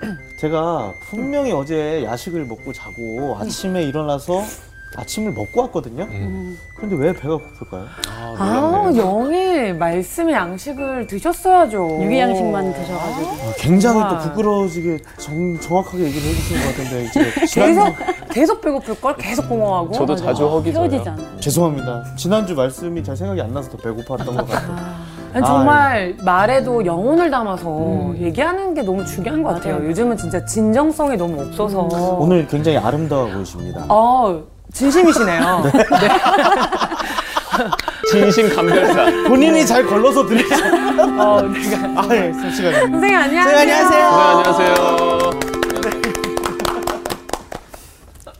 제가 분명히 어제 야식을 먹고 자고 아침에 일어나서 아침을 먹고 왔거든요. 음. 그런데 왜 배가 고플까요? 아, 아. 영일 말씀의 양식을 드셨어야죠. 유기양식만 드셔가지고. 아, 굉장히 와. 또 부끄러워지게 정, 정확하게 얘기를 해주신 것 같은데 이제 지난 계속 계속 배고플 걸 계속 공허하고. 저도 맞아. 자주 허기져요. 헤어지잖아요. 죄송합니다. 지난주 말씀이 잘 생각이 안 나서 더 배고팠던 것 같아요. 아니, 정말 말에도 영혼을 담아서 음. 얘기하는 게 너무 중요한 것 같아요. 요즘은 진짜 진정성이 너무 없어서. 오늘 굉장히 아름다워 보이십니다. 어, 진심이시네요. 진심 감별사. 본인이 잘 걸러서 들리죠. 어, 내가. 아, 예, 잠시만요. 선생님 안녕하세요. 안녕하세요. 네, 안녕하세요.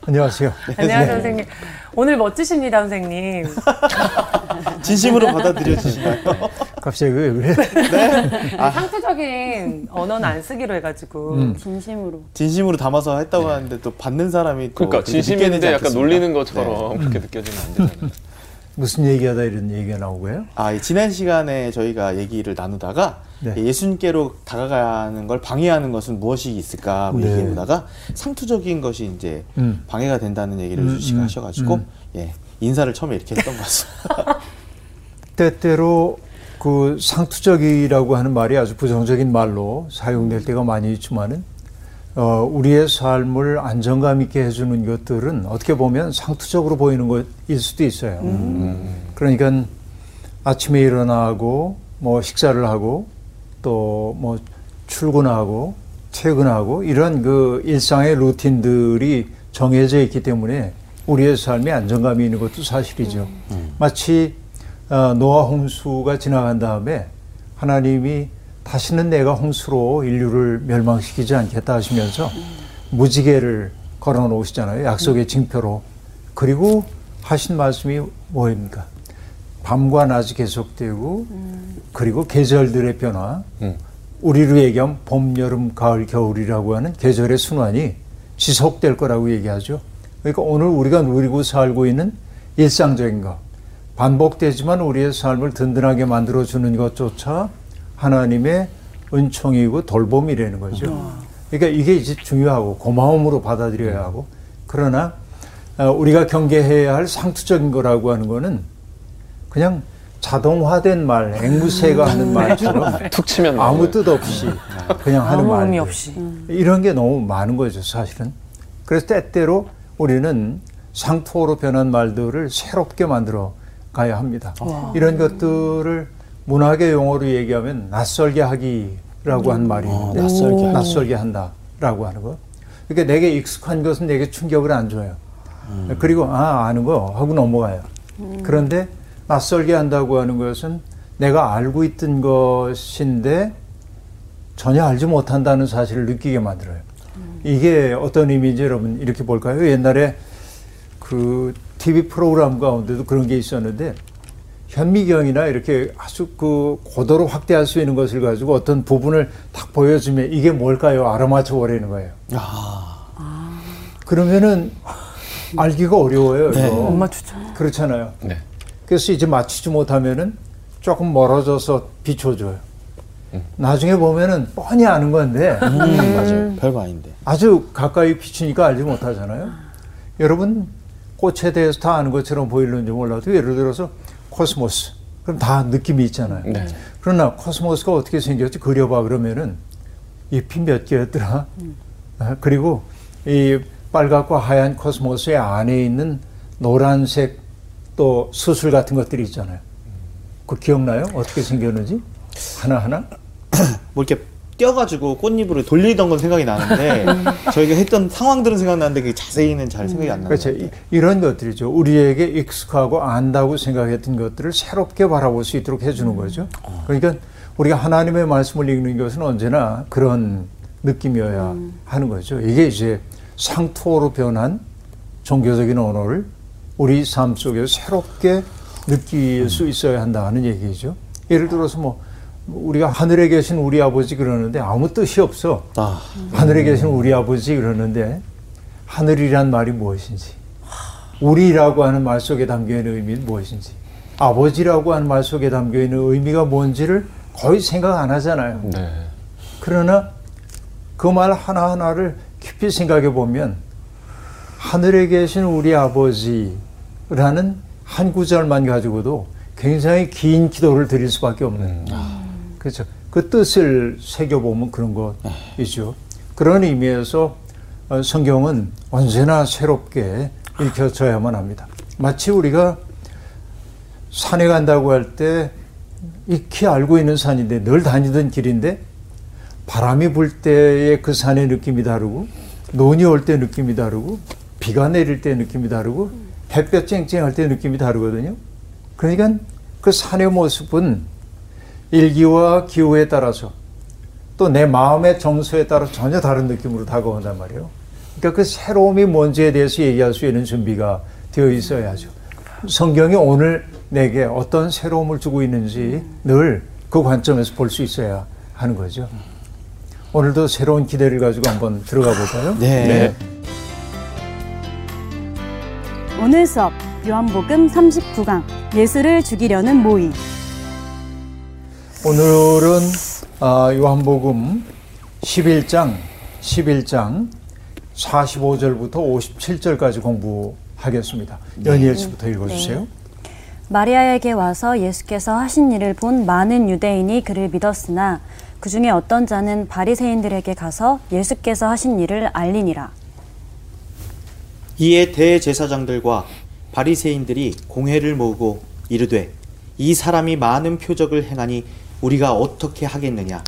안녕하세요. 안녕하세요, 선생님. 오늘 멋지십니다, 선생님. 진심으로 받아들여 주시나요? 갑자기 왜 그래? 상투적인 언어는 안 쓰기로 해가지고. 음. 진심으로. 진심으로 담아서 했다고 하는데 또 받는 사람이 또 그러니까 진심인데 약간? 놀리는 네. 것처럼 그렇게 느껴지면 안 되잖아요. 무슨 얘기하다 이런 얘기가 나오고요? 아, 이 지난 시간에 저희가 얘기를 나누다가 네. 예수님께로 다가가는 걸 방해하는 것은 무엇이 있을까 뭐 네. 얘기해 보다가 상투적인 것이 이제 음. 방해가 된다는 얘기를 음, 씨가 음, 하셔가지고 음. 예 인사를 처음에 이렇게 했던 것 같습니다. 때때로 그 상투적이라고 하는 말이 아주 부정적인 말로 사용될 때가 많이 있지만은 어, 우리의 삶을 안정감 있게 해주는 것들은 어떻게 보면 상투적으로 보이는 것일 수도 있어요. 그러니까 아침에 일어나고 뭐 식사를 하고 또 뭐 출근하고 퇴근하고 이런 그 일상의 루틴들이 정해져 있기 때문에 우리의 삶에 안정감이 있는 것도 사실이죠. 마치 어, 노아 홍수가 지나간 다음에 하나님이 다시는 내가 홍수로 인류를 멸망시키지 않겠다 하시면서 무지개를 걸어 놓으시잖아요. 약속의 징표로. 그리고 하신 말씀이 뭐입니까? 밤과 낮이 계속되고 그리고 계절들의 변화 음. 우리로 얘기하면 봄, 여름, 가을, 겨울이라고 하는 계절의 순환이 지속될 거라고 얘기하죠. 그러니까 오늘 우리가 누리고 살고 있는 일상적인 것, 반복되지만 우리의 삶을 든든하게 만들어주는 것조차 하나님의 은총이고 돌봄이라는 거죠. 그러니까 이게 이제 중요하고 고마움으로 받아들여야 하고 그러나 어, 우리가 경계해야 할 상투적인 거라고 하는 거는 그냥 자동화된 말, 앵무새가 하는 말처럼 툭 치면 아무. 뜻 없이 그냥 하는 말 의미 없이. 이런 게 너무 많은 거죠 사실은. 그래서 때때로 우리는 상투어로 변한 말들을 새롭게 만들어 가야 합니다. 이런 것들을 문학의 용어로 얘기하면 낯설게 하기라고 하는 말이 있는데 어, 낯설게 하기. 낯설게 한다라고 하는 거 그러니까 내게 익숙한 것은 내게 충격을 안 줘요 그리고 아 아는 거 하고 넘어가요 그런데 낯설게 한다고 하는 것은 내가 알고 있던 것인데 전혀 알지 못한다는 사실을 느끼게 만들어요. 이게 어떤 의미인지 여러분 이렇게 볼까요? 옛날에 그 TV 프로그램 가운데도 그런 게 있었는데 현미경이나 이렇게 아주 그 고도로 확대할 수 있는 것을 가지고 어떤 부분을 딱 보여주면 이게 뭘까요? 알아맞혀 버리는 거예요. 그러면은 알기가 어려워요. 네. 이거. 엄마 추천. 그렇잖아요. 네. 그래서 이제 맞추지 못하면은 조금 멀어져서 비춰줘요. 나중에 보면은 뻔히 아는 건데 음, 맞아요. 별거 아닌데. 아주 가까이 비추니까 알지 못하잖아요. 여러분 꽃에 대해서 다 아는 것처럼 보이는지 몰라도 예를 들어서 코스모스 그럼 다 느낌이 있잖아요. 네. 그러나 코스모스가 어떻게 생겼지 그려봐 그러면은 잎이 몇 개였더라. 아, 그리고 이 빨갛고 하얀 코스모스의 안에 있는 노란색 또 수술 같은 것들이 있잖아요. 그 기억나요? 어떻게 생겼는지 하나 하나? 뭐 이렇게 띄어가지고 꽃잎으로 돌리던 건 생각이 나는데 저희가 했던 상황들은 생각나는데 그 자세히는 잘 생각이 안 나요. 그렇죠. 이- 이런 것들이죠. 우리에게 익숙하고 안다고 생각했던 것들을 새롭게 바라볼 수 있도록 해주는 거죠. 그러니까 우리가 하나님의 말씀을 읽는 것은 언제나 그런 느낌이어야 하는 거죠. 이게 이제 상투어로 변한 종교적인 언어를 우리 삶 속에 새롭게 느낄 수 있어야 한다는 얘기죠. 예를 들어서 뭐 우리가 하늘에 계신 우리 아버지 그러는데 아무 뜻이 없어. 아, 하늘에 계신 우리 아버지 그러는데 하늘이란 말이 무엇인지 우리라고 하는 말 속에 담겨 있는 의미는 무엇인지 아버지라고 하는 말 속에 담겨 있는 의미가 뭔지를 거의 생각 안 하잖아요. 네. 그러나 그그말 하나하나를 깊이 생각해 보면 하늘에 계신 우리 아버지라는 한 구절만 가지고도 굉장히 긴 기도를 드릴 수밖에 없는 그렇죠. 그 뜻을 새겨보면 그런 것이죠. 그런 의미에서 어, 성경은 언제나 새롭게 읽혀져야만 합니다. 마치 우리가 산에 간다고 할 때 익히 알고 있는 산인데 늘 다니던 길인데 바람이 불 때의 그 산의 느낌이 다르고 눈이 올 때 느낌이 다르고 비가 내릴 때 느낌이 다르고 햇볕 쨍쨍할 때 느낌이 다르거든요. 그러니까 그 산의 모습은 일기와 기후에 따라서 또 내 마음의 정서에 따라 전혀 다른 느낌으로 다가온단 말이에요. 그러니까 그 새로움이 뭔지에 대해서 얘기할 수 있는 준비가 되어 있어야죠. 성경이 오늘 내게 어떤 새로움을 주고 있는지 늘 그 관점에서 볼 수 있어야 하는 거죠. 오늘도 새로운 기대를 가지고 한번 들어가 볼까요? 네. 오늘 수업 요한복음 39강 예수를 죽이려는 모의 오늘은 아, 요한복음 11장 11장 45절부터 57절까지 공부하겠습니다. 연희엘 씨부터 읽어주세요. 마리아에게 와서 예수께서 하신 일을 본 많은 유대인이 그를 믿었으나 그 중에 어떤 자는 바리새인들에게 가서 예수께서 하신 일을 알리니라 이에 대제사장들과 바리새인들이 공회를 모으고 이르되 이 사람이 많은 표적을 행하니 우리가 어떻게 하겠느냐?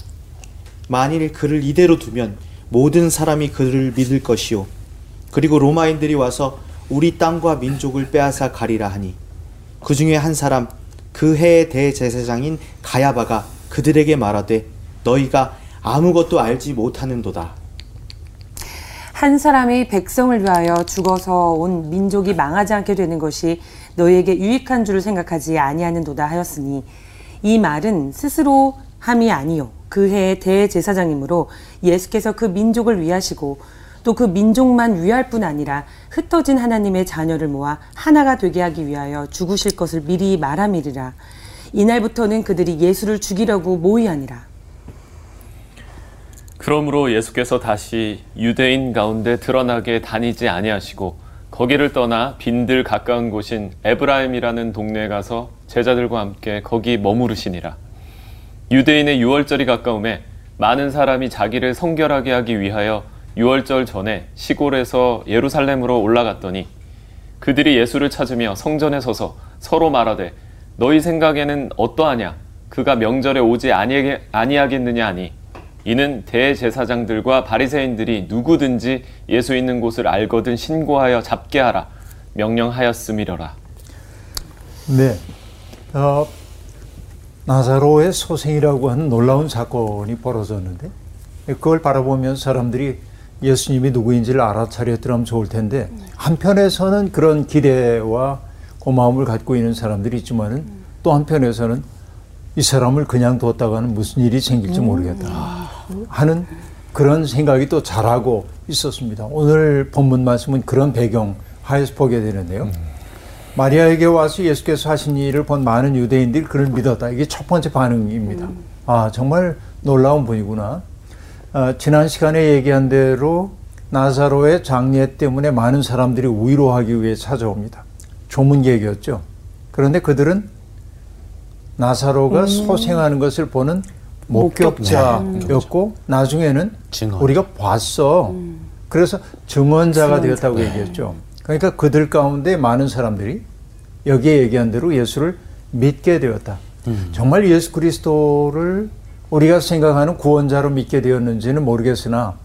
만일 그를 이대로 두면 모든 사람이 그를 믿을 것이요. 그리고 로마인들이 와서 우리 땅과 민족을 빼앗아 가리라 하니 그 중에 한 사람 그 해의 대제사장인 가야바가 그들에게 말하되 너희가 아무것도 알지 못하는도다. 한 사람이 백성을 위하여 죽어서 온 민족이 망하지 않게 되는 것이 너희에게 유익한 줄을 생각하지 아니하는도다 하였으니 이 말은 스스로 함이 아니요. 그 해의 대제사장이므로 예수께서 그 민족을 위하시고 또 그 민족만 위할 뿐 아니라 흩어진 하나님의 자녀를 모아 하나가 되게 하기 위하여 죽으실 것을 미리 말함이리라. 이날부터는 그들이 예수를 죽이려고 모의하니라. 그러므로 예수께서 다시 유대인 가운데 드러나게 다니지 아니하시고 거기를 떠나 빈들 가까운 곳인 에브라임이라는 동네에 가서 제자들과 함께 거기 머무르시니라. 유대인의 유월절이 가까움에 많은 사람이 자기를 성결하게 하기 위하여 유월절 전에 시골에서 예루살렘으로 올라갔더니 그들이 예수를 찾으며 성전에 서서 서로 말하되 너희 생각에는 어떠하냐 그가 명절에 오지 아니- 아니하겠느냐 하니 이는 대제사장들과 바리새인들이 누구든지 예수 있는 곳을 알거든 신고하여 잡게 하라 명령하였음이러라. 네. 어, 나사로의 소생이라고 하는 놀라운 사건이 벌어졌는데 그걸 바라보면 사람들이 예수님이 누구인지를 알아차렸더라면 좋을 텐데 한편에서는 그런 기대와 고마움을 갖고 있는 사람들이 있지만은 또 한편에서는 이 사람을 그냥 뒀다가는 무슨 일이 생길지 모르겠다 하는 그런 생각이 또 잘하고 있었습니다. 오늘 본문 말씀은 그런 배경 하에서 보게 되는데요. 마리아에게 와서 예수께서 하신 일을 본 많은 유대인들이 그를 믿었다. 이게 첫 번째 반응입니다. 아, 정말 놀라운 분이구나. 아, 지난 시간에 얘기한 대로 나사로의 장례 때문에 많은 사람들이 위로하기 위해 찾아옵니다. 조문 얘기였죠. 그런데 그들은 나사로가 소생하는 것을 보는 목격자였고 나중에는 증언. 우리가 봤어. 그래서 증언자가 되었다고 얘기했죠. 그러니까 그들 가운데 많은 사람들이 여기에 얘기한 대로 예수를 믿게 되었다. 정말 예수 그리스도를 우리가 생각하는 구원자로 믿게 되었는지는 모르겠으나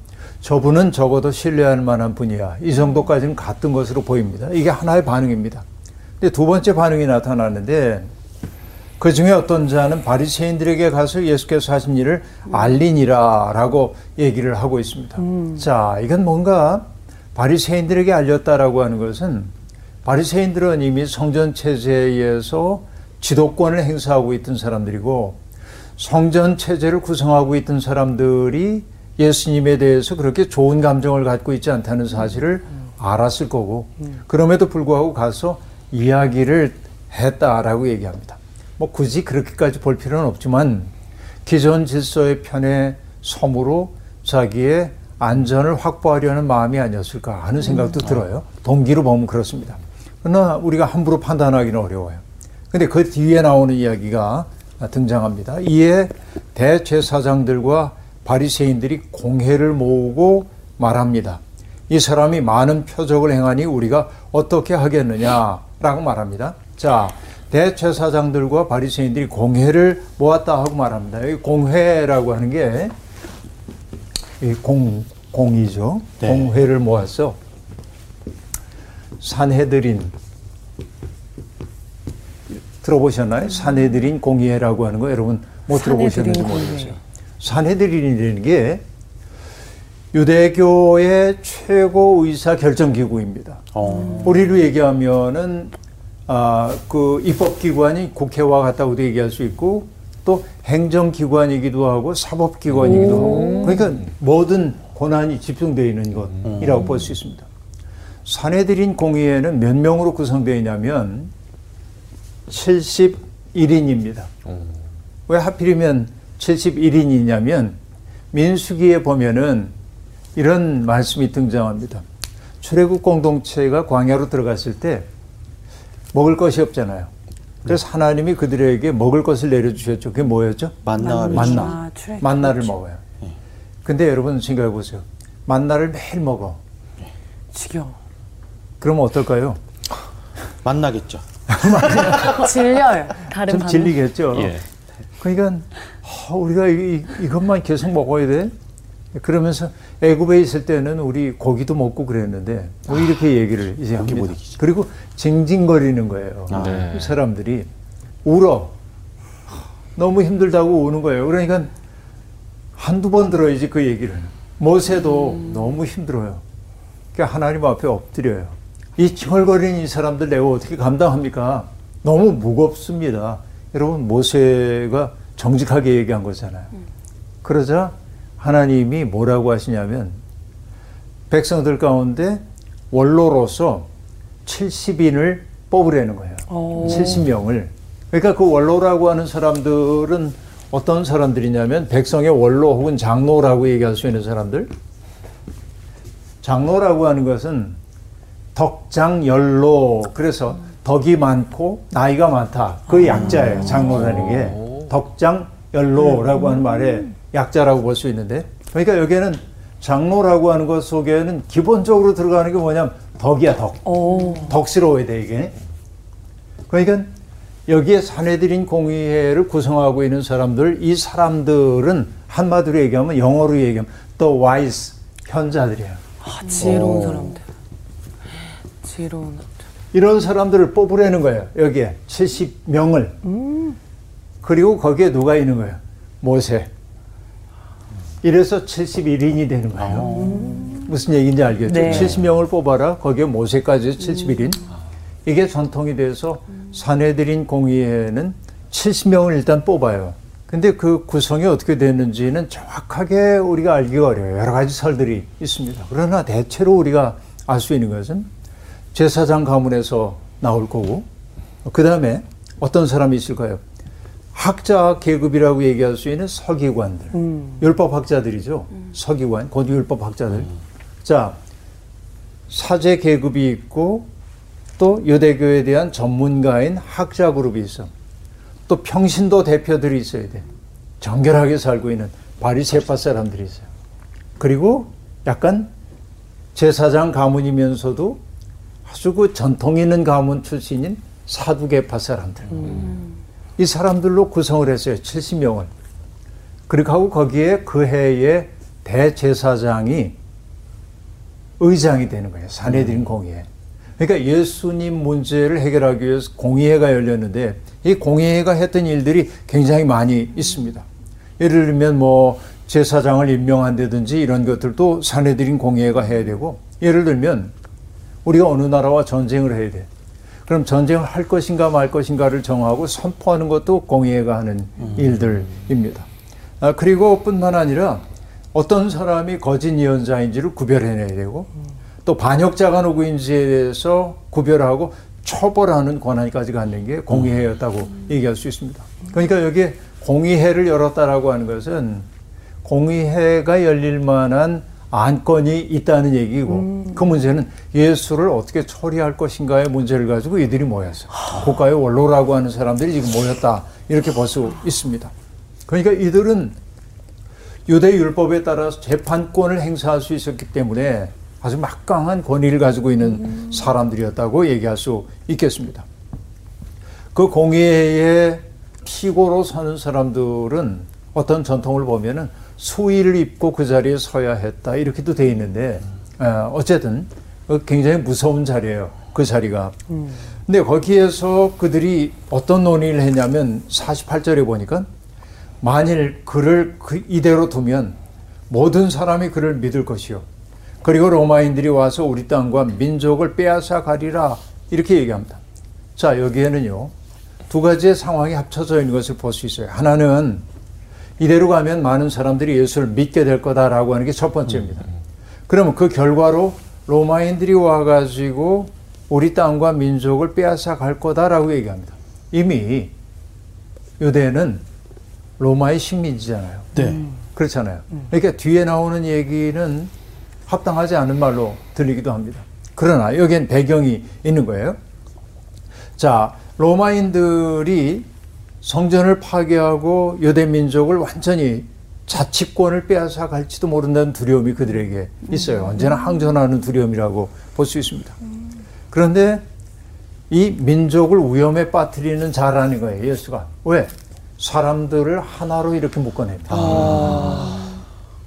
저분은 적어도 신뢰할 만한 분이야. 이 정도까지는 갔던 것으로 보입니다. 이게 하나의 반응입니다. 근데 두 번째 반응이 나타나는데 그 중에 어떤 자는 바리새인들에게 가서 예수께서 하신 일을 알리니라라고 얘기를 하고 있습니다. 자, 이건 뭔가 바리새인들에게 알렸다라고 하는 것은 바리새인들은 이미 성전 체제에서 지도권을 행사하고 있던 사람들이고 성전 체제를 구성하고 있던 사람들이 예수님에 대해서 그렇게 좋은 감정을 갖고 있지 않다는 사실을 알았을 거고 그럼에도 불구하고 가서 이야기를 했다라고 얘기합니다. 뭐 굳이 그렇게까지 볼 필요는 없지만 기존 질서의 편에 섬으로 자기의 안전을 확보하려는 마음이 아니었을까 하는 생각도 들어요. 동기로 보면 그렇습니다. 그러나 우리가 함부로 판단하기는 어려워요. 근데 그 뒤에 나오는 이야기가 등장합니다. 이에 대제사장들과 바리새인들이 공회를 모으고 말합니다. 이 사람이 많은 표적을 행하니 우리가 어떻게 하겠느냐라고 말합니다. 자, 대제사장들과 바리새인들이 공회를 모았다 하고 말합니다. 여기 공회라고 하는 게이 공, 공이죠. 네. 공회를 모아서 산해드린 들어보셨나요? 산해드린 공의회라고 하는 거 여러분 못 들어보셨는지 산헤드린 모르겠어요. 공의회. 산해드린이라는 게 유대교의 최고 의사 결정 기구입니다. 어. 우리로 얘기하면은 아, 그 입법기관이 국회와 같다고도 얘기할 수 있고 또 행정기관이기도 하고 사법기관이기도 하고 그러니까 모든 권한이 집중되어 있는 것이라고 볼 수 있습니다. 사내들인 공의회는 몇 명으로 구성되어 있냐면 71인입니다. 왜 하필이면 71인이냐면 민수기에 보면은 이런 말씀이 등장합니다. 출애굽 공동체가 광야로 들어갔을 때 먹을 것이 없잖아요. 그래서 하나님이 그들에게 먹을 것을 내려주셨죠. 그게 뭐였죠? 만나. 배추. 아. 만나를 먹어요. 근데 여러분 생각해 보세요. 만나를 매일 먹어. 지겨워. 그러면 어떨까요? 만나겠죠. 질려요. 다른 좀. 질리겠죠. 예. 그러니까 어, 우리가 이, 것만 계속 먹어야 돼. 그러면서 애굽에 있을 때는 우리 고기도 먹고 그랬는데 뭐 이렇게 얘기를 이제 합니다. 그리고 징징거리는 거예요. 아. 네. 이 사람들이 울어. 너무 힘들다고 우는 거예요. 그러니까 한두 번 들어야지 그 얘기를. 모세도 너무 힘들어요. 그러니까 하나님 앞에 엎드려요. 이 칭얼거리는 이 사람들 내가 어떻게 감당합니까? 너무 무겁습니다. 여러분 모세가 정직하게 얘기한 거잖아요. 그러자 하나님이 뭐라고 하시냐면 백성들 가운데 원로로서 70인을 뽑으라는 거예요. 오. 70명을. 그러니까 그 원로라고 하는 사람들은 어떤 사람들이냐면 백성의 원로 혹은 장로라고 얘기할 수 있는 사람들. 장로라고 하는 것은 덕장연로 그래서 덕이 많고 나이가 많다. 그 약자예요. 장로라는 게 덕장연로라고 하는 말의 약자라고 볼 수 있는데 그러니까 여기에는 장로라고 하는 것 속에는 기본적으로 들어가는 게 뭐냐면 덕이야 덕. 오. 덕스러워야 돼 이게. 그러니까 여기에 사내들인 공의회를 구성하고 있는 사람들, 이 사람들은 한마디로 얘기하면 영어로 얘기하면 the wise 현자들이에요. 아, 지혜로운 사람들. 지혜로운. 이런 사람들을 뽑으라는 거예요. 여기에 70명을. 그리고 거기에 누가 있는 거예요? 모세. 이래서 71인이 되는 거예요. 무슨 얘기인지 알겠죠? 네. 70명을 뽑아라. 거기에 모세까지 71인. 이게 전통이 돼서 사내들인 공의회는 70명을 일단 뽑아요. 근데 그 구성이 어떻게 됐는지는 정확하게 우리가 알기가 어려워요. 여러 가지 설들이 있습니다. 그러나 대체로 우리가 알 수 있는 것은 제사장 가문에서 나올 거고, 그 다음에 어떤 사람이 있을까요? 학자 계급이라고 얘기할 수 있는 서기관들, 율법학자들이죠. 서기관, 곧 율법학자들. 자, 사제 계급이 있고 또 유대교에 대한 전문가인 학자 그룹이 있어. 또 평신도 대표들이 있어야 돼. 정결하게 살고 있는 바리새파 사람들이 있어요. 그리고 약간 제사장 가문이면서도 아주 그 전통 있는 가문 출신인 사두개파 사람들. 이 사람들로 구성을 했어요. 70명을. 그리고 하고 거기에 그 해에 대제사장이 의장이 되는 거예요. 사내들인 공의회. 그러니까 예수님 문제를 해결하기 위해서 공의회가 열렸는데 이 공의회가 했던 일들이 굉장히 많이 있습니다. 예를 들면 뭐 제사장을 임명한다든지 이런 것들도 사내들인 공의회가 해야 되고 예를 들면 우리가 어느 나라와 전쟁을 해야 돼. 그럼 전쟁을 할 것인가 말 것인가를 정하고 선포하는 것도 공의회가 하는 일들입니다. 아, 그리고 뿐만 아니라 어떤 사람이 거짓 예언자인지를 구별해내야 되고 또 반역자가 누구인지에 대해서 구별하고 처벌하는 권한까지 갖는 게 공의회였다고 얘기할 수 있습니다. 그러니까 여기에 공의회를 열었다라고 하는 것은 공의회가 열릴 만한 안건이 있다는 얘기고 그 문제는 예수를 어떻게 처리할 것인가의 문제를 가지고 이들이 모였어요. 고가의 원로라고 하는 사람들이 지금 모였다 이렇게 볼 수 있습니다. 그러니까 이들은 유대 율법에 따라서 재판권을 행사할 수 있었기 때문에 아주 막강한 권위를 가지고 있는 사람들이었다고 얘기할 수 있겠습니다. 그 공예의 피고로 서는 사람들은 어떤 전통을 보면은 수의를 입고 그 자리에 서야 했다 이렇게도 돼 있는데 어, 어쨌든 굉장히 무서운 자리예요 그 자리가. 근데 거기에서 그들이 어떤 논의를 했냐면 48절에 보니까 만일 그를 그 이대로 두면 모든 사람이 그를 믿을 것이요. 그리고 로마인들이 와서 우리 땅과 민족을 빼앗아 가리라 이렇게 얘기합니다. 자 여기에는요 두 가지의 상황이 합쳐져 있는 것을 볼 수 있어요. 하나는 이대로 가면 많은 사람들이 예수를 믿게 될 거다라고 하는 게 첫 번째입니다. 그러면 그 결과로 로마인들이 와가지고 우리 땅과 민족을 빼앗아 갈 거다라고 얘기합니다. 이미 유대는 로마의 식민지잖아요. 네. 그렇잖아요. 그러니까 뒤에 나오는 얘기는 합당하지 않은 말로 들리기도 합니다. 그러나 여기엔 배경이 있는 거예요. 자, 로마인들이 성전을 파괴하고 유대 민족을 완전히 자치권을 빼앗아 갈지도 모른다는 두려움이 그들에게 있어요. 언제나 항전하는 두려움이라고 볼 수 있습니다. 그런데 이 민족을 위험에 빠뜨리는 자라는 거예요, 예수가. 왜? 사람들을 하나로 이렇게 묶어냅니다.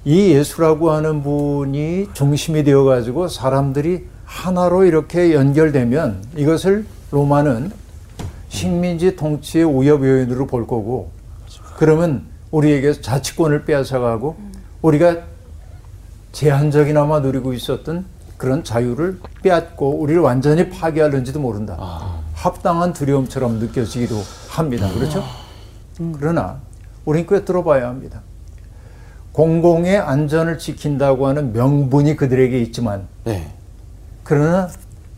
이 예수라고 하는 분이 중심이 되어가지고 사람들이 하나로 이렇게 연결되면 이것을 로마는 식민지 통치의 위협 요인으로 볼 거고 그러면 우리에게 자치권을 빼앗아가고 우리가 제한적이나마 누리고 있었던 그런 자유를 빼앗고 우리를 완전히 파괴하는지도 모른다. 합당한 두려움처럼 느껴지기도 합니다. 그렇죠? 그러나 우리는 꿰뚫어 봐야 합니다. 공공의 안전을 지킨다고 하는 명분이 그들에게 있지만 네. 그러나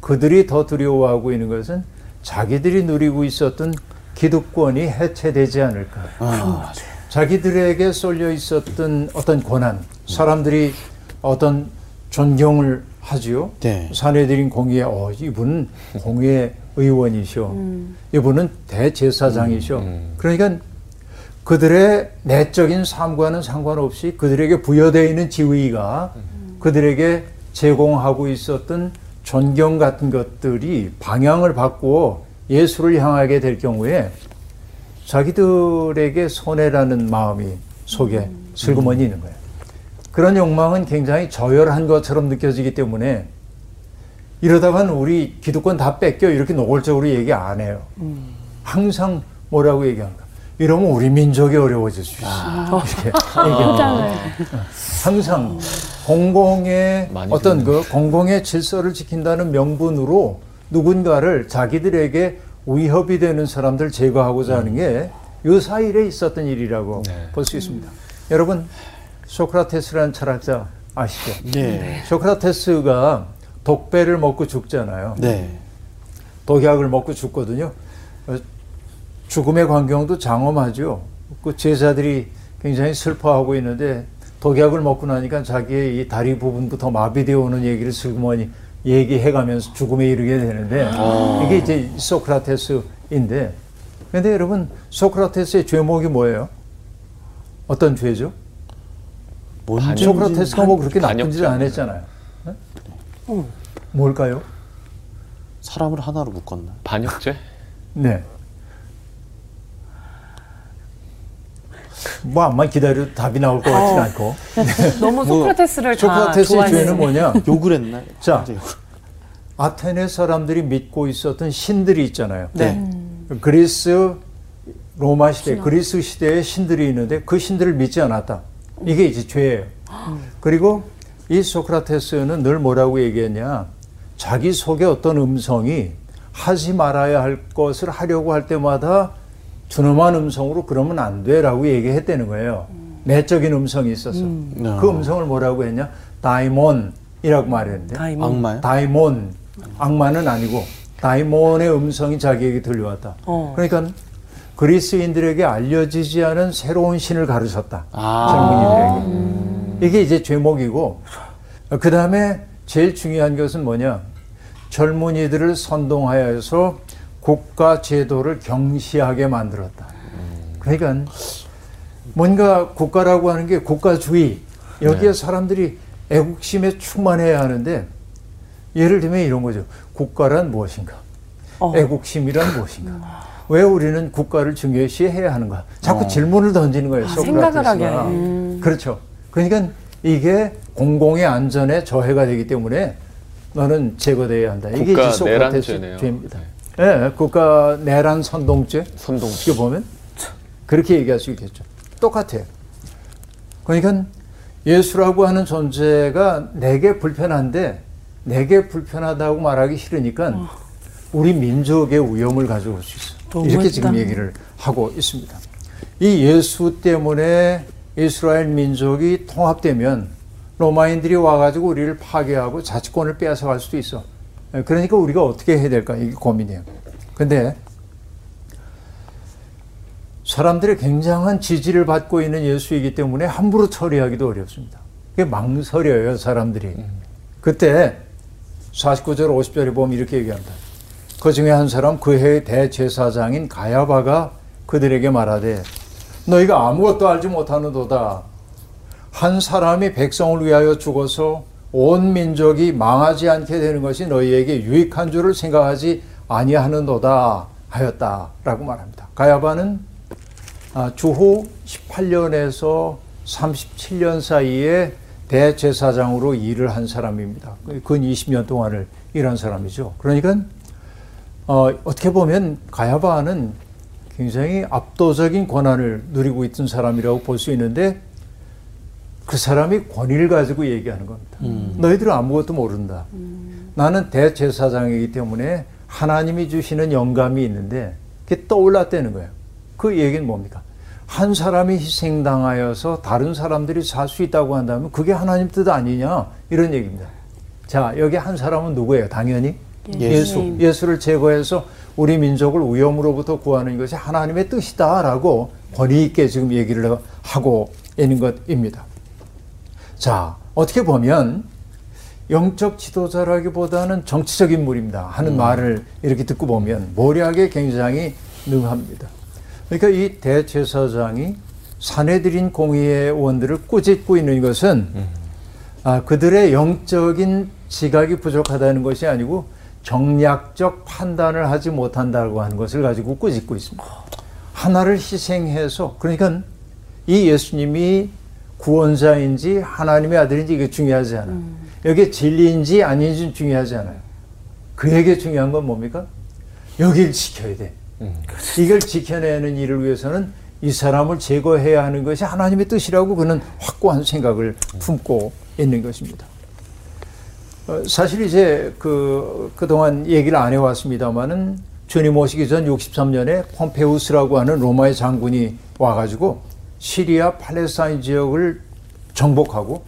그들이 더 두려워하고 있는 것은 자기들이 누리고 있었던 기득권이 해체되지 않을까. 아, 자기들에게 쏠려 있었던 어떤 권한, 사람들이 어떤 존경을 하지요. 네. 사내들인 공의회, 어, 이분은 공의회 의원이셔. 이분은 대제사장이셔. 그러니까 그들의 내적인 삶과는 상관없이 그들에게 부여되어 있는 지위가 그들에게 제공하고 있었던 존경 같은 것들이 방향을 바꾸어 예수를 향하게 될 경우에 자기들에게 손해라는 마음이 속에 슬그머니 있는 거예요. 그런 욕망은 굉장히 저열한 것처럼 느껴지기 때문에 이러다간 우리 기득권 다 뺏겨 이렇게 노골적으로 얘기 안 해요. 항상 뭐라고 얘기합니까? 이러면 우리 민족이 어려워질 수 있어. 이렇게 얘기합니다. 항상 공공의 어떤 그 공공의 질서를 지킨다는 명분으로 누군가를 자기들에게 위협이 되는 사람들 제거하고자 하는 게 유사일에 있었던 일이라고 네. 볼수 있습니다. 여러분 소크라테스라는 철학자 아시죠? 네. 소크라테스가 독배를 먹고 죽잖아요. 네. 독약을 먹고 죽거든요. 어, 죽음의 광경도 장엄하죠. 그 제자들이 굉장히 슬퍼하고 있는데 독약을 먹고 나니까 자기의 이 다리 부분부터 마비되어 오는 얘기를 슬그머니 얘기해가면서 죽음에 이르게 되는데 이게 이제 소크라테스인데 근데 여러분 소크라테스의 죄목이 뭐예요? 어떤 죄죠? 뭔지 소크라테스가 뭐 그렇게 나쁜 짓을 안. 했잖아요. 네? 뭘까요? 사람을 하나로 묶었나? 반역죄? 네. 뭐 암만 기다려도 답이 나올 것 같지는 않고. 너무 소크라테스를 다 소크라테스의. 죄는 뭐냐? 욕을 했나요? 자. 아테네 사람들이 믿고 있었던 신들이 있잖아요. 네. 그리스 로마 시대, 그리스 시대에 신들이 있는데 그 신들을 믿지 않았다. 이게 이제 죄예요. 그리고 이 소크라테스는 늘 뭐라고 얘기했냐? 자기 속에 어떤 음성이 하지 말아야 할 것을 하려고 할 때마다 준엄한 음성으로 그러면 안 돼라고 얘기했다는 거예요. 내적인 음성이 있었어. 그 음성을 뭐라고 했냐? 다이몬이라고 말했는데. 다이몬. 악마요? 다이몬 악마는 아니고 다이몬의 음성이 자기에게 들려왔다. 어. 그러니까 그리스인들에게 알려지지 않은 새로운 신을 가르쳤다. 아. 젊은이들에게. 이게 이제 죄목이고 그 다음에 제일 중요한 것은 뭐냐? 젊은이들을 선동하여서 국가 제도를 경시하게 만들었다. 그러니까 뭔가 국가라고 하는 게 국가주의 여기에 네. 사람들이 애국심에 충만해야 하는데 예를 들면 이런 거죠. 국가란 무엇인가? 어. 애국심이란 무엇인가? 왜 우리는 국가를 중요시해야 하는가? 자꾸 어. 질문을 던지는 거예요. 아. 생각을 하게 하네. 그렇죠. 그러니까 이게 공공의 안전에 저해가 되기 때문에 너는 제거돼야 한다. 이게 국가 이제 내란죄네요. 소크라테스 죄입니다. 예, 국가 내란 선동죄. 선동. 어떻게 보면 그렇게 얘기할 수 있겠죠. 똑같아요. 그러니까 예수라고 하는 존재가 내게 불편한데 내게 불편하다고 말하기 싫으니까 우리 민족의 위험을 가져올 수 있어. 이렇게 지금 얘기를 하고 있습니다. 이 예수 때문에 이스라엘 민족이 통합되면 로마인들이 와가지고 우리를 파괴하고 자치권을 빼앗아갈 수도 있어. 그러니까 우리가 어떻게 해야 될까 이게 고민이에요. 근데 사람들의 굉장한 지지를 받고 있는 예수이기 때문에 함부로 처리하기도 어렵습니다. 그게 망설여요, 사람들이. 그때 49절, 50절에 보면 이렇게 얘기합니다. 그 중에 한 사람 그 해의 대제사장인 가야바가 그들에게 말하되 너희가 아무것도 알지 못하는도다. 한 사람이 백성을 위하여 죽어서 온 민족이 망하지 않게 되는 것이 너희에게 유익한 줄을 생각하지 아니하는도다 하였다라고 말합니다. 가야바는 아, 주후 18년에서 37년 사이에 대제사장으로 일을 한 사람입니다. 근 20년 동안을 일한 사람이죠. 그러니까 어, 어떻게 보면 가야바는 굉장히 압도적인 권한을 누리고 있던 사람이라고 볼 수 있는데 그 사람이 권위를 가지고 얘기하는 겁니다. 너희들은 아무것도 모른다. 나는 대제사장이기 때문에 하나님이 주시는 영감이 있는데 그게 떠올랐다는 거예요. 그 얘기는 뭡니까? 한 사람이 희생당하여서 다른 사람들이 살 수 있다고 한다면 그게 하나님 뜻 아니냐? 이런 얘기입니다. 자, 여기 한 사람은 누구예요? 당연히 예수. 예수님. 예수를 제거해서 우리 민족을 위험으로부터 구하는 것이 하나님의 뜻이다라고 권위 있게 지금 얘기를 하고 있는 것입니다. 자, 어떻게 보면 영적 지도자라기보다는 정치적 인물입니다. 하는 말을 이렇게 듣고 보면 모략에 굉장히 능합니다. 그러니까 이 대제사장이 사내들인 공의의 원들을 꾸짖고 있는 것은 아, 그들의 영적인 지각이 부족하다는 것이 아니고 정략적 판단을 하지 못한다고 하는 것을 가지고 꾸짖고 있습니다. 하나를 희생해서 그러니까 이 예수님이 구원자인지 하나님의 아들인지 이게 중요하지 않아요. 여기에 진리인지 아닌지 중요하지 않아요. 그에게 중요한 건 뭡니까? 여길 지켜야 돼. 이걸 지켜내는 일을 위해서는 이 사람을 제거해야 하는 것이 하나님의 뜻이라고 그는 확고한 생각을 품고 있는 것입니다. 어, 사실 이제 그, 그동안 얘기를 안 해왔습니다만은 주님 오시기 전 63년에 폼페우스라고 하는 로마의 장군이 와가지고 시리아 팔레스타인 지역을 정복하고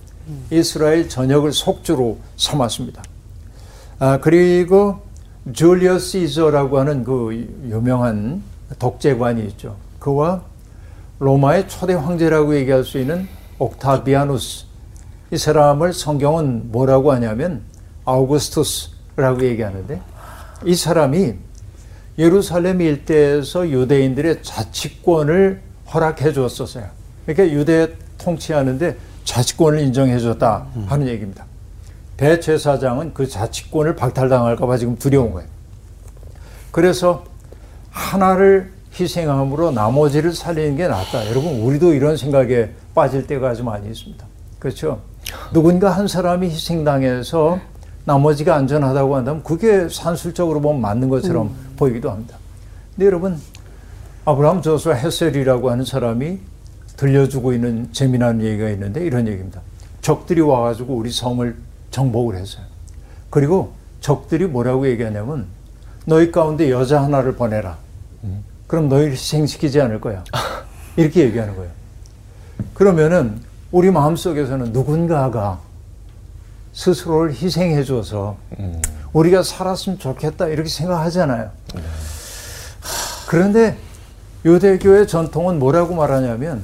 이스라엘 전역을 속주로 삼았습니다. 아, 그리고 줄리어스 이저라고 하는 그 유명한 독재관이 있죠. 그와 로마의 초대 황제라고 얘기할 수 있는 옥타비아누스 이 사람을 성경은 뭐라고 하냐면 아우구스투스라고 얘기하는데 이 사람이 예루살렘 일대에서 유대인들의 자치권을 허락해 줬었어요. 그러니까 유대 통치하는데 자치권을 인정해 줬다 하는 얘기입니다. 대제사장은 그 자치권을 박탈당할까 봐 지금 두려운 거예요. 그래서 하나를 희생함으로 나머지를 살리는 게 낫다. 여러분, 우리도 이런 생각에 빠질 때가 아주 많이 있습니다. 그렇죠? 누군가 한 사람이 희생당해서 나머지가 안전하다고 한다면 그게 산술적으로 보면 맞는 것처럼 보이기도 합니다. 근데 여러분, 아브라함 저수와 헤셀이라고 하는 사람이 들려주고 있는 재미난 얘기가 있는데 이런 얘기입니다. 적들이 와가지고 우리 성을 정복을 했어요. 그리고 적들이 뭐라고 얘기하냐면 너희 가운데 여자 하나를 보내라. 그럼 너희를 희생시키지 않을 거야. 이렇게 얘기하는 거예요. 그러면은 우리 마음속에서는 누군가가 스스로를 희생해 줘서 우리가 살았으면 좋겠다 이렇게 생각하잖아요. 그런데 유대교의 전통은 뭐라고 말하냐면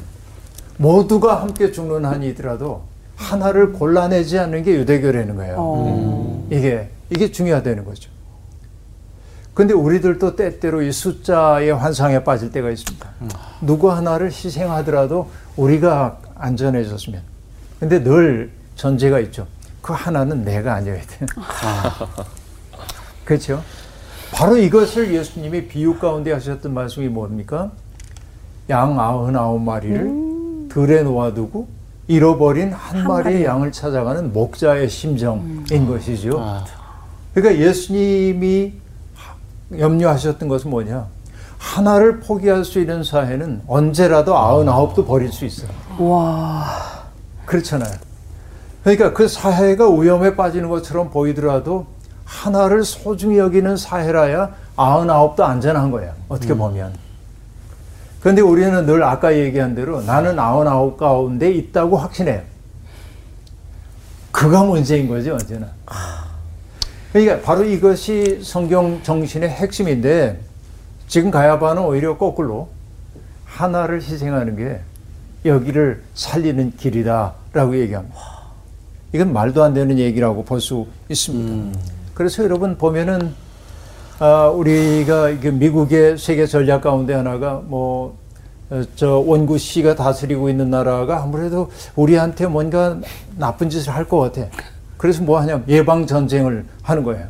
모두가 함께 죽는 한이더라도 하나를 골라내지 않는 게 유대교라는 거예요. 어. 이게 이게 중요하다는 거죠. 근데 우리들도 때때로 이 숫자의 환상에 빠질 때가 있습니다. 누구 하나를 희생하더라도 우리가 안전해졌으면. 근데 늘 전제가 있죠. 그 하나는 내가 아니어야 돼. 그렇죠? 바로 이것을 예수님이 비유 가운데 하셨던 말씀이 뭡니까? 양 아흔아홉 마리를 들에 놓아두고 잃어버린 한, 마리의 양을 찾아가는 목자의 심정인 것이죠. 그러니까 예수님이 염려하셨던 것은 뭐냐? 하나를 포기할 수 있는 사회는 언제라도 아흔아홉도 버릴 수 있어요. 와. 그렇잖아요. 그러니까 그 사회가 위험에 빠지는 것처럼 보이더라도 하나를 소중히 여기는 사회라야 아흔아홉도 안전한 거야. 어떻게 보면. 그런데 우리는 늘 아까 얘기한 대로 나는 아흔아홉 가운데 있다고 확신해요. 그가 문제인 거지, 언제나. 그러니까 바로 이것이 성경 정신의 핵심인데 지금 가야바는 오히려 거꾸로 하나를 희생하는 게 여기를 살리는 길이다라고 얘기합니다. 이건 말도 안 되는 얘기라고 볼 수 있습니다. 그래서 여러분 보면은 아, 우리가 이게 미국의 세계 전략 가운데 하나가 뭐, 어, 저 원구 씨가 다스리고 있는 나라가 아무래도 우리한테 뭔가 나쁜 짓을 할 것 같아. 그래서 뭐 하냐 예방 전쟁을 하는 거예요.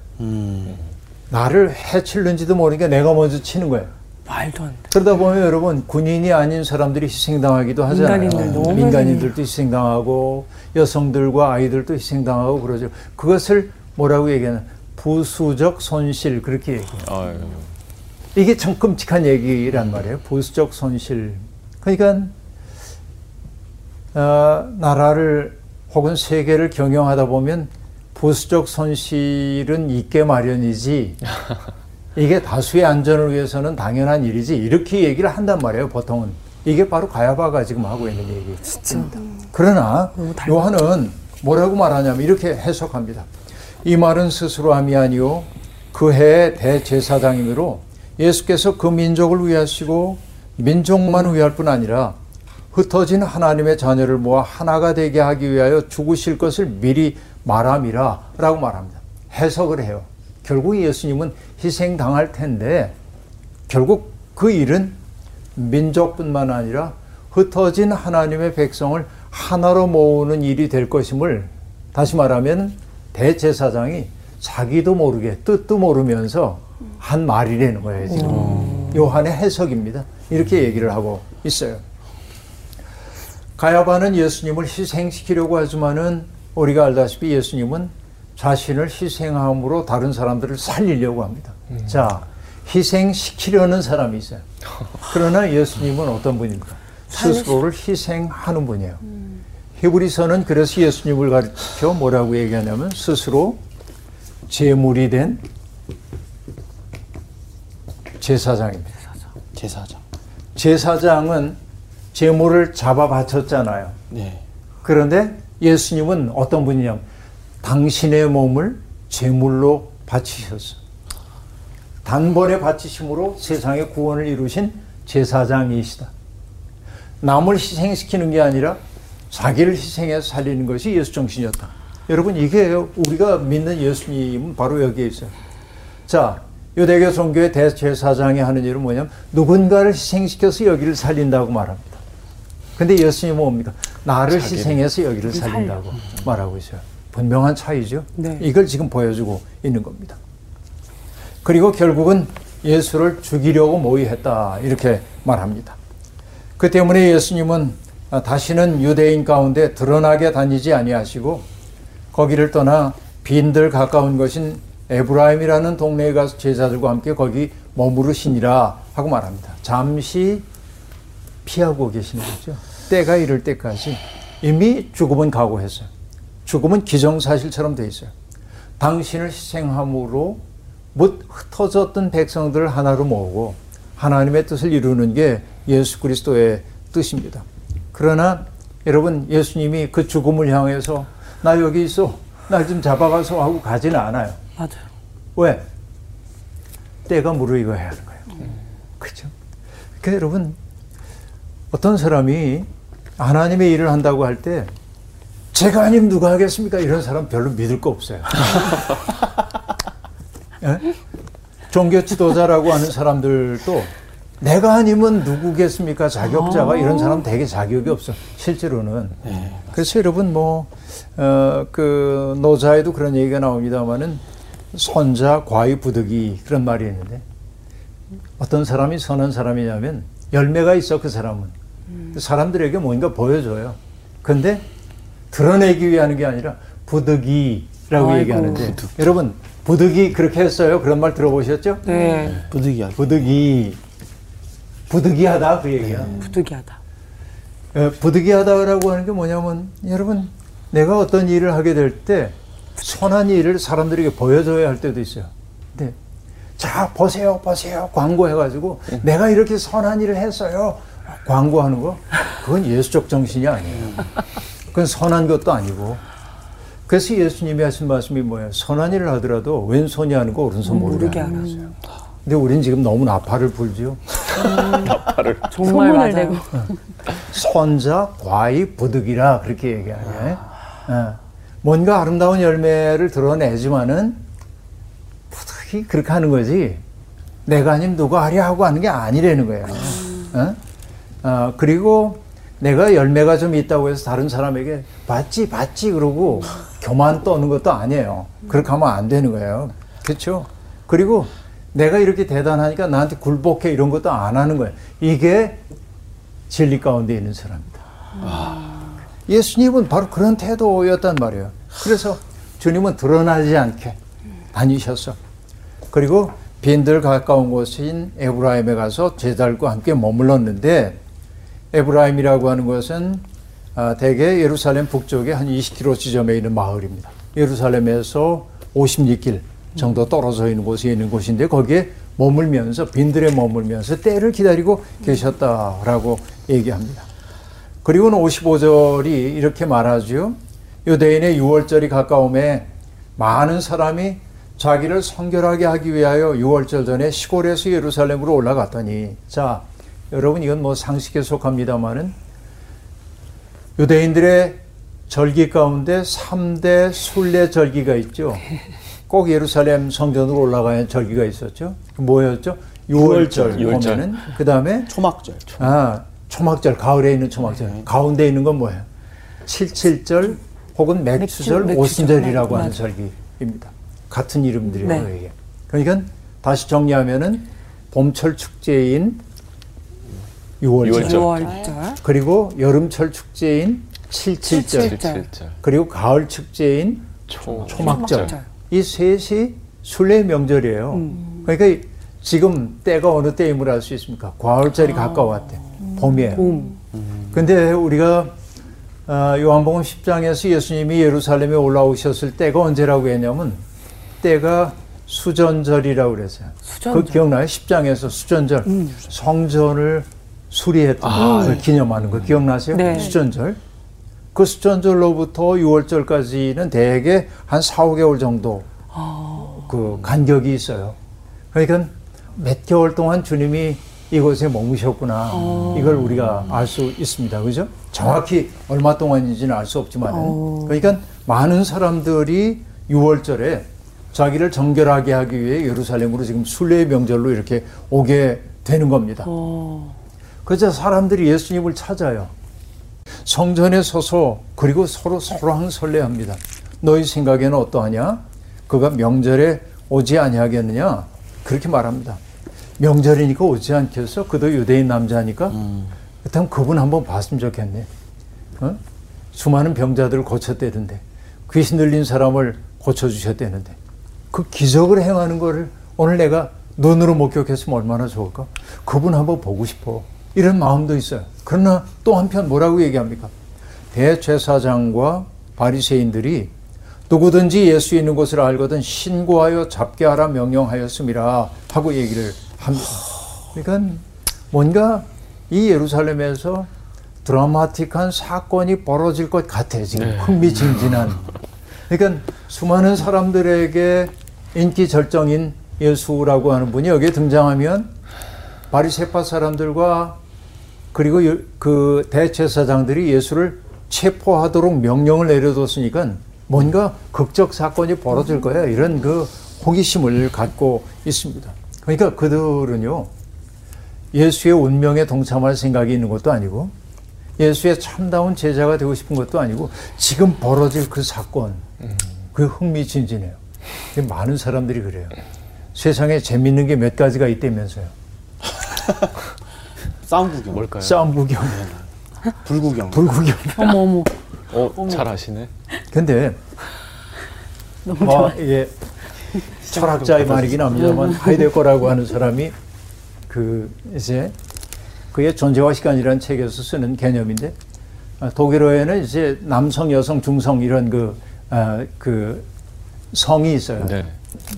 나를 해칠는지도 모르니까 내가 먼저 치는 거예요. 말도 안 돼. 그러다 보면 여러분 군인이 아닌 사람들이 희생당하기도 하잖아요. 민간인들 너무 민간인들도 희생당하고 여성들과 아이들도 희생당하고 그러죠. 그것을 뭐라고 얘기하나 부수적 손실 그렇게 얘기해요. 아유. 이게 참 끔찍한 얘기란 말이에요. 부수적 손실. 그러니까 어, 나라를 혹은 세계를 경영하다 보면 부수적 손실은 있게 마련이지 이게 다수의 안전을 위해서는 당연한 일이지 이렇게 얘기를 한단 말이에요. 보통은 이게 바로 가야바가 지금 하고 있는 얘기입니다. 그러나 요한은 뭐라고 말하냐면 이렇게 해석합니다. 이 말은 스스로 함이 아니요 그 해의 대제사장이므로 예수께서 그 민족을 위하시고 민족만 위할 뿐 아니라 흩어진 하나님의 자녀를 모아 하나가 되게 하기 위하여 죽으실 것을 미리 말함이라 라고 말합니다. 해석을 해요. 결국 예수님은 희생당할 텐데 결국 그 일은 민족뿐만 아니라 흩어진 하나님의 백성을 하나로 모으는 일이 될 것임을 다시 말하면 대제사장이 자기도 모르게 뜻도 모르면서 한 말이라는 거예요 지금 요한의 해석입니다 이렇게 얘기를 하고 있어요 가야바는 예수님을 희생시키려고 하지만은 우리가 알다시피 예수님은 자신을 희생함으로 다른 사람들을 살리려고 합니다. 자, 희생시키려는 사람이 있어요. 그러나 예수님은 어떤 분입니까? 스스로를 희생하는 분이에요. 히브리서는 그래서 예수님을 가르쳐 뭐라고 얘기하냐면 스스로 제물이 된 제사장입니다. 제사장. 제사장은 제물을 잡아 바쳤잖아요. 네. 그런데 예수님은 어떤 분이냐면 당신의 몸을 제물로 바치셨어. 단번에 바치심으로 세상의 구원을 이루신 제사장이시다. 남을 희생시키는 게 아니라 자기를 희생해서 살리는 것이 예수 정신이었다. 여러분 이게 우리가 믿는 예수님은 바로 여기에 있어요. 자, 유대교 종교의 대제사장이 하는 일은 뭐냐면 누군가를 희생시켜서 여기를 살린다고 말합니다. 근데 예수님은 뭡니까? 나를 희생해서 여기를 살린다고 말하고 있어요. 분명한 차이죠. 네. 이걸 지금 보여주고 있는 겁니다. 그리고 결국은 예수를 죽이려고 모의했다 이렇게 말합니다. 그 때문에 예수님은 다시는 유대인 가운데 드러나게 다니지 아니하시고 거기를 떠나 빈들 가까운 것인 에브라임이라는 동네에 가서 제자들과 함께 거기 머무르시니라 하고 말합니다. 잠시 피하고 계시는 거죠. 때가 이를 때까지 이미 죽음은 각오했어요. 죽음은 기정사실처럼 돼 있어요. 당신을 희생함으로 못 흩어졌던 백성들을 하나로 모으고 하나님의 뜻을 이루는 게 예수 그리스도의 뜻입니다. 그러나 여러분 예수님이 그 죽음을 향해서 나 여기 있어 날 좀 잡아가서 하고 가지는 않아요. 맞아요. 왜? 때가 무르익어야 하는 거예요. 그렇죠? 그러니까 여러분 어떤 사람이 하나님의 일을 한다고 할 때 제가 아니면 누가 하겠습니까? 이런 사람 별로 믿을 거 없어요. 예? 종교 지도자라고 하는 사람들도 내가 아니면 누구겠습니까? 자격자가 이런 사람 되게 자격이 없어. 실제로는. 그래서 여러분 뭐, 어, 그 노자에도 그런 얘기가 나옵니다만은 선자 과유 부득이 그런 말이 있는데 어떤 사람이 선한 사람이냐면 열매가 있어 그 사람은 사람들에게 뭔가 보여줘요. 근데 드러내기 위한 게 아니라 부득이라고 아이고. 얘기하는데 여러분 부득이 그렇게 했어요. 그런 말 들어보셨죠? 네. 부득이하게. 부득이 부득이하다 그 얘기야. 부득이하다. 어, 부득이하다라고 하는 게 뭐냐면 여러분 내가 어떤 일을 하게 될 때 선한 일을 사람들에게 보여줘야 할 때도 있어요. 근데 자 보세요 보세요 광고해가지고 내가 이렇게 선한 일을 했어요 광고하는 거 그건 예수적 정신이 아니에요. 그건 선한 것도 아니고. 그래서 예수님이 하신 말씀이 뭐예요? 선한 일을 하더라도 왼손이 하는 거 오른손 모르게 모르게 하는. 거예요. 근데 우린 지금 너무 나팔을 불죠. 정말 소문을 맞아요. 내고. 선자 과이 부득이라 그렇게 얘기하네. 예. 뭔가 아름다운 열매를 드러내지만은 부득이 그렇게 하는 거지. 내가 아니면 누가 하려 하고 하는 게 아니라는 거예요. 어? 아, 그리고 내가 열매가 좀 있다고 해서 다른 사람에게 봤지 봤지 그러고 교만 떠는 것도 아니에요. 그렇게 하면 안 되는 거예요. 그렇죠? 그리고 내가 이렇게 대단하니까 나한테 굴복해 이런 것도 안 하는 거예요. 이게 진리 가운데 있는 사람이다. 예수님은 바로 그런 태도였단 말이에요. 그래서 주님은 드러나지 않게 다니셨어. 그리고 빈들 가까운 곳인 에브라임에 가서 제자들과 함께 머물렀는데 에브라임이라고 하는 것은 아, 대개 예루살렘 북쪽에 한 20km 지점에 있는 마을입니다. 예루살렘에서 56길 정도 떨어져 있는 곳에 있는 곳인데 거기에 머물면서 빈들에 머물면서 때를 기다리고 계셨다라고 얘기합니다. 그리고는 55절이 이렇게 말하죠. 유대인의 6월절이 가까움에 많은 사람이 자기를 성결하게 하기 위하여 6월절 전에 시골에서 예루살렘으로 올라갔더니 자 여러분 이건 뭐 상식에 속합니다만은 유대인들의 절기 가운데 3대 순례 절기가 있죠. 꼭 예루살렘 성전으로 올라가는 절기가 있었죠. 뭐였죠? 6월절 유월절. 보면은 그 다음에 초막절. 아, 초막절, 가을에 있는 초막절. 가운데 있는 건 뭐예요? 칠칠절 혹은 맥추절, 맥추, 오순절이라고 하는 맞아. 절기입니다. 같은 이름들이에요, 네. 이게. 그러니까 다시 정리하면은 봄철 축제인 6월절, 유월절. 6월절. 그리고 여름철 축제인 칠칠절, 칠칠절. 7절. 그리고 가을 축제인 초. 초막절. 초막절. 이 셋이 순례 명절이에요. 그러니까 지금 때가 어느 때임을 알 수 있습니까? 과월절이 가까웠대. 봄이에요. 봄. 근데 우리가 아, 요한복음 10장에서 예수님이 예루살렘에 올라오셨을 때가 언제라고 했냐면 때가 수전절이라고 그랬어요. 수전절. 그 기억나요? 10장에서 수전절. 성전을 수리했던 걸 기념하는 거 기억나세요? 네. 수전절. 그 수전절로부터 6월절까지는 대개 한 4, 5개월 정도 그 간격이 있어요. 그러니까 몇 개월 동안 주님이 이곳에 머무셨구나. 이걸 우리가 알 수 있습니다. 그죠? 정확히 얼마 동안인지는 알 수 없지만. 그러니까 많은 사람들이 6월절에 자기를 정결하게 하기 위해 예루살렘으로 지금 순례의 명절로 이렇게 오게 되는 겁니다. 그래서 사람들이 예수님을 찾아요. 성전에 서서 그리고 서로 서로한 설레합니다. 너희 생각에는 어떠하냐? 그가 명절에 오지 아니하겠느냐? 그렇게 말합니다. 명절이니까 오지 않겠어? 그도 유대인 남자니까? 그렇다면 그분 한번 봤으면 좋겠네. 어? 수많은 병자들을 고쳤대는데 귀신 들린 사람을 고쳐주셨대는데 그 기적을 행하는 거를 오늘 내가 눈으로 목격했으면 얼마나 좋을까? 그분 한번 보고 싶어. 이런 마음도 있어요. 그러나 또 한편 뭐라고 얘기합니까? 대제사장과 바리새인들이 누구든지 예수 있는 곳을 알거든 신고하여 잡게 하라 명령하였음이라 하고 얘기를 합니다. 그러니까 뭔가 이 예루살렘에서 드라마틱한 사건이 벌어질 것 같아 지금 흥미진진한. 그러니까 수많은 사람들에게 인기 절정인 예수라고 하는 분이 여기에 등장하면 바리새파 사람들과 그리고 여- 그 대제사장들이 예수를 체포하도록 명령을 내려뒀으니까 뭔가 극적 사건이 벌어질 거야 이런 그 호기심을 갖고 있습니다. 그러니까 그들은요 예수의 운명에 동참할 생각이 있는 것도 아니고 예수의 참다운 제자가 되고 싶은 것도 아니고 지금 벌어질 그 사건 그 흥미진진해요. 많은 사람들이 그래요. 세상에 재밌는 게 몇 가지가 있다면서요. 싸움 구경, 뭘까요? 싸움 구경, 불구경. 불구경. 어머 어머. 어, 잘 아시네. 근데 뭐 이게 철학자의 말이긴 합니다만 하이데거라고 하는 사람이 그 이제 그의 존재와 시간이라는 책에서 쓰는 개념인데 아, 독일어에는 이제 남성, 여성, 중성 이런 그, 아, 그 성이 있어요. 네.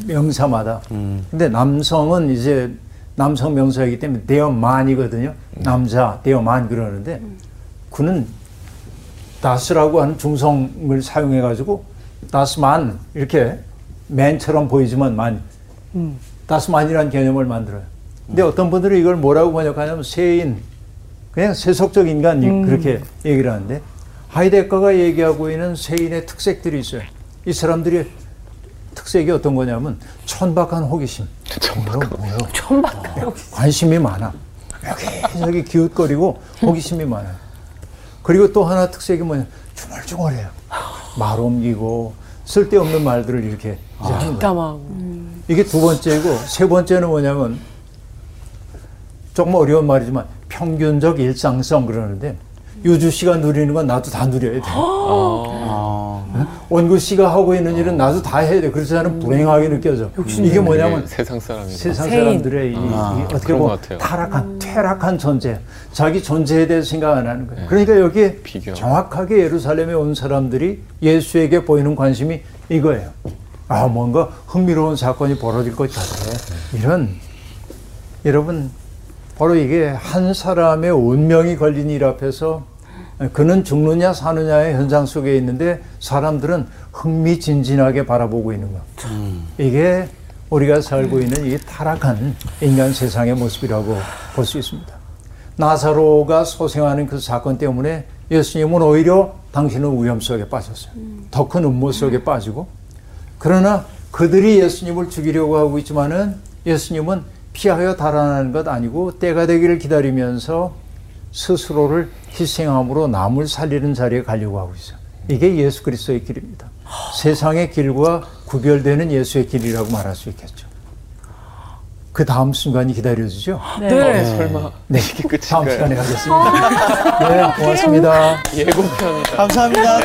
명사마다. 근데 남성은 이제 남성 명사이기 때문에 대어만이거든요. 남자, 대어만 그러는데 그는 다스라고 하는 중성을 사용해 가지고 다스만 이렇게 맨처럼 보이지만 만 다스만이라는 개념을 만들어요. 근데 어떤 분들은 이걸 뭐라고 번역하냐면 세인 그냥 세속적 인간 이- 그렇게 얘기를 하는데 하이데거가 얘기하고 있는 세인의 특색들이 있어요. 이 사람들이 특색이 어떤 거냐면 천박한 호기심. 천박한 뭐요? 천박한 호기심. 관심이 많아. 여기저기 기웃거리고 호기심이 많아요. 그리고 또 하나 특색이 뭐냐? 중얼중얼해요. 말 옮기고 쓸데없는 말들을 이렇게 하는 거예요. 땀하고. 이게 두 번째고 세 번째는 뭐냐면 조금 어려운 말이지만 평균적 일상성 그러는데 유주 씨가 누리는 건 나도 다 누려야 돼. 아, 원구 씨가 하고 있는 일은 나도 다 해야 돼. 그래서 나는 불행하게 느껴져. 이게 뭐냐면 되게 세상 사람이다. 세상. 사람들의 이, 이 어떻게 보면. 타락한 퇴락한 존재, 자기 존재에 대해 생각 안 하는 거예요. 그러니까 여기에 비교. 정확하게 예루살렘에 온 사람들이 예수에게 보이는 관심이 이거예요. 아 뭔가 흥미로운 사건이 벌어질 것 같아. 이런 여러분 바로 이게 한 사람의 운명이 걸린 일 앞에서 그는 죽느냐 사느냐의 현장 속에 있는데 사람들은 흥미진진하게 바라보고 있는 것. 이게 우리가 살고 있는 이 타락한 인간 세상의 모습이라고 볼 수 있습니다. 나사로가 소생하는 그 사건 때문에 예수님은 오히려 당신은 위험 속에 빠졌어요. 더 큰 음모 속에 빠지고 그러나 그들이 예수님을 죽이려고 하고 있지만은 예수님은 피하여 달아나는 것 아니고 때가 되기를 기다리면서 스스로를 희생함으로 남을 살리는 자리에 가려고 하고 있어요. 이게 예수 그리스도의 길입니다. 세상의 길과 구별되는 예수의 길이라고 말할 수 있겠죠. 그 다음 순간이 기다려지죠. 네. 설마 네, 이게 끝인가요? 다음 시간에 가겠습니다. 네, 고맙습니다. 예고편이다. 감사합니다.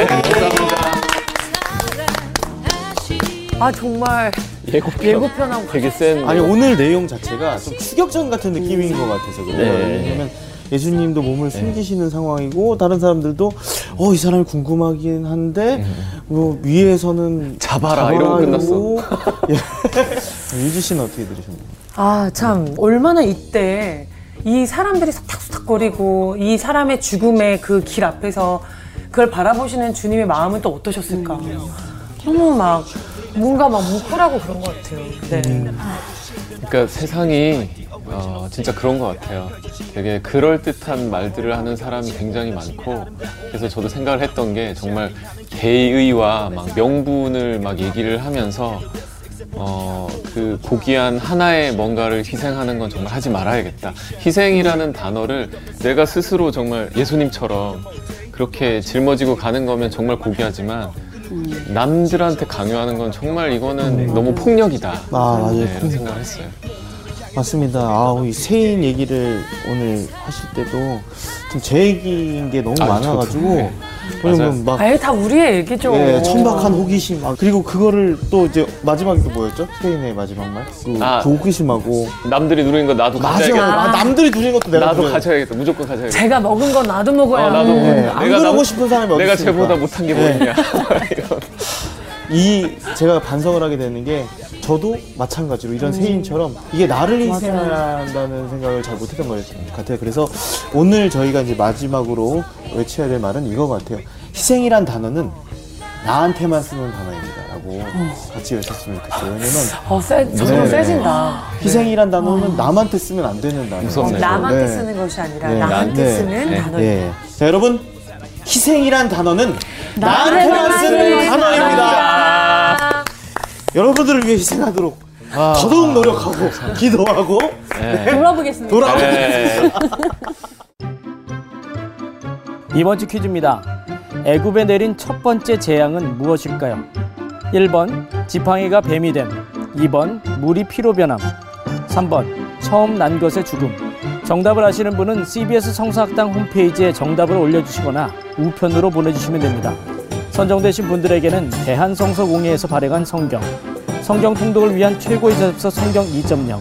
아 정말 예고편. 예고편하고 되게 센. 아니 오늘 내용 자체가 좀 추격전 같은 느낌인 것 같아서 그래요. 네. 왜냐면 예수님도 몸을 숨기시는 상황이고 다른 사람들도 어 이 사람이 궁금하긴 한데 뭐 위에서는 잡아라, 이러고 끝났어. 이러고. 예. 유지 씨는 어떻게 들으셨나요? 아, 참, 얼마나 이때 이 사람들이 속닥속닥거리고 이 사람의 죽음의 그 길 앞에서 그걸 바라보시는 주님의 마음은 또 어떠셨을까. 너무 막 뭔가 막 뭉클하고 그런 것 같아요. 네. 그러니까 세상이 어, 진짜 그런 것 같아요. 되게 그럴 듯한 말들을 하는 사람이 굉장히 많고 그래서 저도 생각을 했던 게 정말 대의와 막 명분을 막 얘기를 하면서 어, 그 고귀한 하나의 뭔가를 희생하는 건 정말 하지 말아야겠다. 희생이라는 단어를 내가 스스로 정말 예수님처럼 그렇게 짊어지고 가는 거면 정말 고귀하지만 남들한테 강요하는 건 정말 이거는 너무 폭력이다. 아, 맞아요. 네, 이런 폭력. 생각을 했어요. 맞습니다. 아, 이 세인 얘기를 오늘 하실 때도 좀 제 얘기인 게 너무 아, 많아가지고 왜냐면 막 아예 다 우리의 얘기죠. 예, 천박한 호기심. 아, 그리고 그거를 또 이제 마지막에 또 뭐였죠? 세인의 마지막 말? 그, 아. 그 호기심하고 남들이 누리는 거 나도 맞아. 가져야겠다. 아, 남들이 누리는 것도 내가 나도 누려야 돼. 가져야겠다. 무조건 가져야겠다. 제가 먹은 건 나도 먹어야 어, 나도 하는. 네, 안 내가 그러고 남- 싶은 사람이 어디 내가 있습니까? 쟤보다 못한 게뭐 네. 있냐. 이 제가 반성을 하게 되는 게 저도 마찬가지로 이런 세인처럼 이게 나를 희생한다는 생각을 잘 못했던 것 같아요. 그래서 오늘 저희가 이제 마지막으로 외쳐야 될 말은 이거 같아요. 희생이란 단어는 나한테만 쓰는 단어입니다라고 같이 외쳤으면 좋겠어요. 왜냐면 어, 세, 점점 네. 세진다. 희생이란 단어는 남한테 쓰면 안 되는 단어. 무섭네요. 남한테 네. 쓰는 것이 아니라 네. 나한테 네. 쓰는 네. 단어. 예. 자, 여러분 희생이란 단어는 나한테만 쓰는 단어입니다. 여러분들을 위해 희생하도록 더더욱 노력하고 기도하고 돌아보겠습니다. 돌아오고 네. 이번 주 퀴즈입니다. 애굽에 내린 첫 번째 재앙은 무엇일까요? 1번 지팡이가 뱀이 됨 2번 물이 피로 변함 3번 처음 난 것의 죽음 정답을 아시는 분은 CBS 성사학당 홈페이지에 정답을 올려주시거나 우편으로 보내주시면 됩니다. 선정되신 분들에게는 대한성서공회에서 발행한 성경, 성경 통독을 위한 최고의 접서 성경 2.0,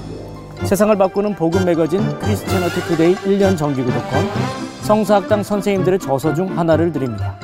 세상을 바꾸는 복음 매거진 Christianity Today 1년 정기 구독권, 성서학당 선생님들의 저서 중 하나를 드립니다.